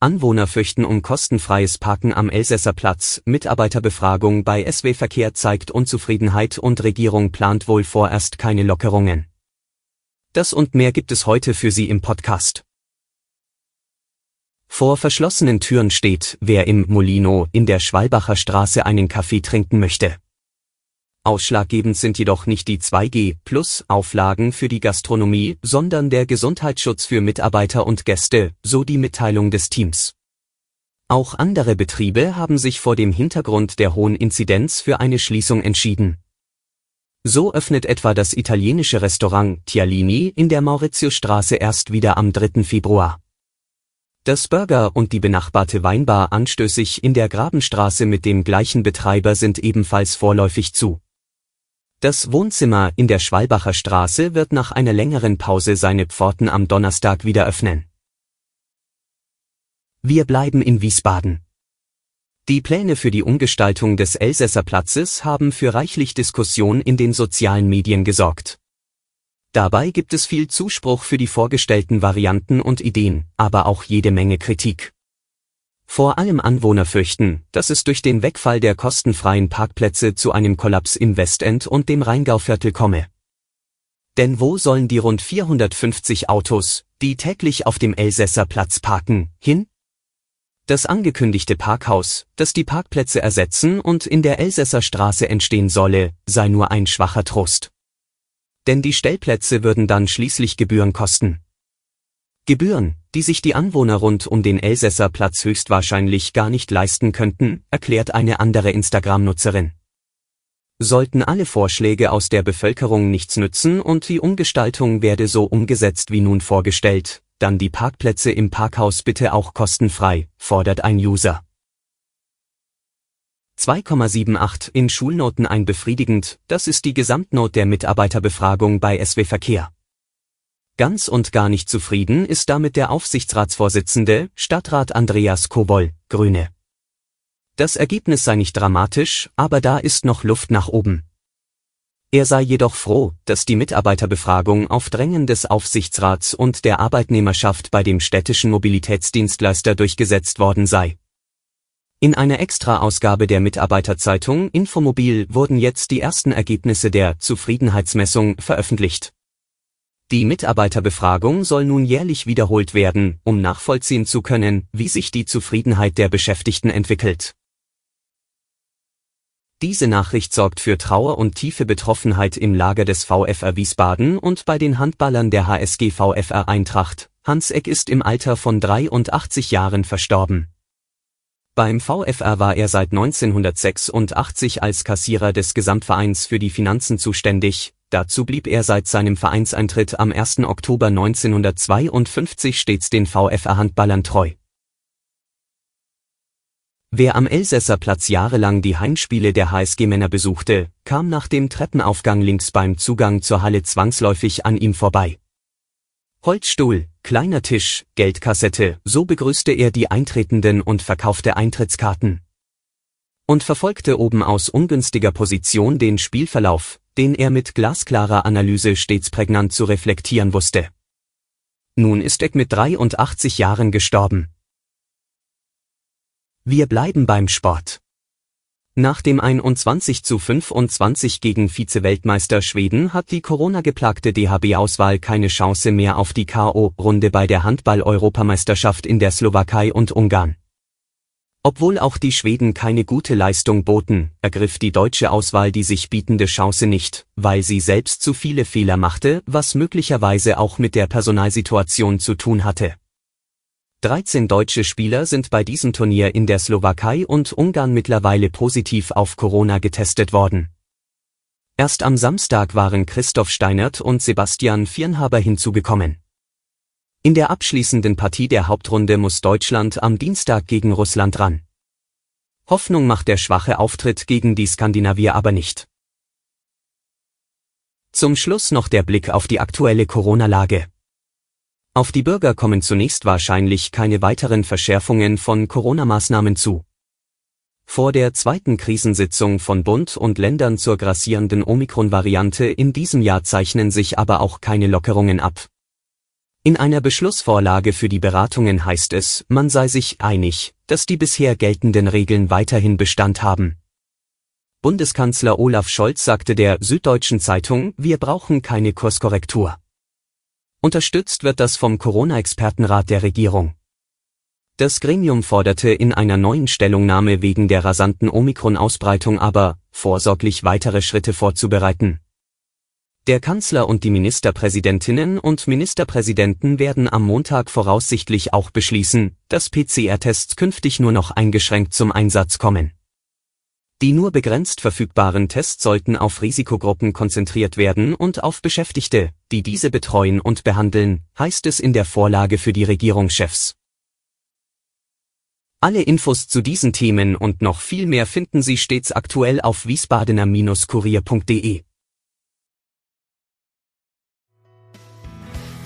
Anwohner fürchten um kostenfreies Parken am Elsässer Platz. Mitarbeiterbefragung bei SW Verkehr zeigt Unzufriedenheit und Regierung plant wohl vorerst keine Lockerungen. Das und mehr gibt es heute für Sie im Podcast. Vor verschlossenen Türen steht, wer im Molino in der Schwalbacher Straße einen Kaffee trinken möchte. Ausschlaggebend sind jedoch nicht die 2G-Plus-Auflagen für die Gastronomie, sondern der Gesundheitsschutz für Mitarbeiter und Gäste, so die Mitteilung des Teams. Auch andere Betriebe haben sich vor dem Hintergrund der hohen Inzidenz für eine Schließung entschieden. So öffnet etwa das italienische Restaurant Tialini in der Mauritiusstraße erst wieder am 3. Februar. Das Burger und die benachbarte Weinbar anstößig in der Grabenstraße mit dem gleichen Betreiber sind ebenfalls vorläufig zu. Das Wohnzimmer in der Schwalbacher Straße wird nach einer längeren Pause seine Pforten am Donnerstag wieder öffnen. Wir bleiben in Wiesbaden. Die Pläne für die Umgestaltung des Elsässer Platzes haben für reichlich Diskussion in den sozialen Medien gesorgt. Dabei gibt es viel Zuspruch für die vorgestellten Varianten und Ideen, aber auch jede Menge Kritik. Vor allem Anwohner fürchten, dass es durch den Wegfall der kostenfreien Parkplätze zu einem Kollaps im Westend und dem Rheingauviertel komme. Denn wo sollen die rund 450 Autos, die täglich auf dem Elsässer Platz parken, hin? Das angekündigte Parkhaus, das die Parkplätze ersetzen und in der Elsässer Straße entstehen solle, sei nur ein schwacher Trost. Denn die Stellplätze würden dann schließlich Gebühren kosten. Gebühren, die sich die Anwohner rund um den Elsässer Platz höchstwahrscheinlich gar nicht leisten könnten, erklärt eine andere Instagram-Nutzerin. Sollten alle Vorschläge aus der Bevölkerung nichts nützen und die Umgestaltung werde so umgesetzt wie nun vorgestellt, dann die Parkplätze im Parkhaus bitte auch kostenfrei, fordert ein User. 2,78 in Schulnoten ein befriedigend, das ist die Gesamtnot der Mitarbeiterbefragung bei SW Verkehr. Ganz und gar nicht zufrieden ist damit der Aufsichtsratsvorsitzende, Stadtrat Andreas Kobol, Grüne. Das Ergebnis sei nicht dramatisch, aber da ist noch Luft nach oben. Er sei jedoch froh, dass die Mitarbeiterbefragung auf Drängen des Aufsichtsrats und der Arbeitnehmerschaft bei dem städtischen Mobilitätsdienstleister durchgesetzt worden sei. In einer Extra-Ausgabe der Mitarbeiterzeitung Infomobil wurden jetzt die ersten Ergebnisse der Zufriedenheitsmessung veröffentlicht. Die Mitarbeiterbefragung soll nun jährlich wiederholt werden, um nachvollziehen zu können, wie sich die Zufriedenheit der Beschäftigten entwickelt. Diese Nachricht sorgt für Trauer und tiefe Betroffenheit im Lager des VfR Wiesbaden und bei den Handballern der HSG VfR Eintracht. Hans Eck ist im Alter von 83 Jahren verstorben. Beim VfR war er seit 1986 als Kassierer des Gesamtvereins für die Finanzen zuständig, Dazu blieb er seit seinem Vereinseintritt am 1. Oktober 1952 stets den VfR-Handballern treu. Wer am Elsässer Platz jahrelang die Heimspiele der HSG-Männer besuchte, kam nach dem Treppenaufgang links beim Zugang zur Halle zwangsläufig an ihm vorbei. Holzstuhl, kleiner Tisch, Geldkassette, so begrüßte er die Eintretenden und verkaufte Eintrittskarten. Und verfolgte oben aus ungünstiger Position den Spielverlauf, den er mit glasklarer Analyse stets prägnant zu reflektieren wusste. Nun ist Eck mit 83 Jahren gestorben. Wir bleiben beim Sport. Nach dem 21 zu 25 gegen Vize-Weltmeister Schweden hat die Corona-geplagte DHB-Auswahl keine Chance mehr auf die K.O.-Runde bei der Handball-Europameisterschaft in der Slowakei und Ungarn. Obwohl auch die Schweden keine gute Leistung boten, ergriff die deutsche Auswahl die sich bietende Chance nicht, weil sie selbst zu viele Fehler machte, was möglicherweise auch mit der Personalsituation zu tun hatte. 13 deutsche Spieler sind bei diesem Turnier in der Slowakei und Ungarn mittlerweile positiv auf Corona getestet worden. Erst am Samstag waren Christoph Steinert und Sebastian Viernhaber hinzugekommen. In der abschließenden Partie der Hauptrunde muss Deutschland am Dienstag gegen Russland ran. Hoffnung macht der schwache Auftritt gegen die Skandinavier aber nicht. Zum Schluss noch der Blick auf die aktuelle Corona-Lage. Auf die Bürger kommen zunächst wahrscheinlich keine weiteren Verschärfungen von Corona-Maßnahmen zu. Vor der zweiten Krisensitzung von Bund und Ländern zur grassierenden Omikron-Variante in diesem Jahr zeichnen sich aber auch keine Lockerungen ab. In einer Beschlussvorlage für die Beratungen heißt es, man sei sich einig, dass die bisher geltenden Regeln weiterhin Bestand haben. Bundeskanzler Olaf Scholz sagte der Süddeutschen Zeitung, wir brauchen keine Kurskorrektur. Unterstützt wird das vom Corona-Expertenrat der Regierung. Das Gremium forderte in einer neuen Stellungnahme wegen der rasanten Omikron-Ausbreitung aber, vorsorglich weitere Schritte vorzubereiten. Der Kanzler und die Ministerpräsidentinnen und Ministerpräsidenten werden am Montag voraussichtlich auch beschließen, dass PCR-Tests künftig nur noch eingeschränkt zum Einsatz kommen. Die nur begrenzt verfügbaren Tests sollten auf Risikogruppen konzentriert werden und auf Beschäftigte, die diese betreuen und behandeln, heißt es in der Vorlage für die Regierungschefs. Alle Infos zu diesen Themen und noch viel mehr finden Sie stets aktuell auf wiesbadener-kurier.de.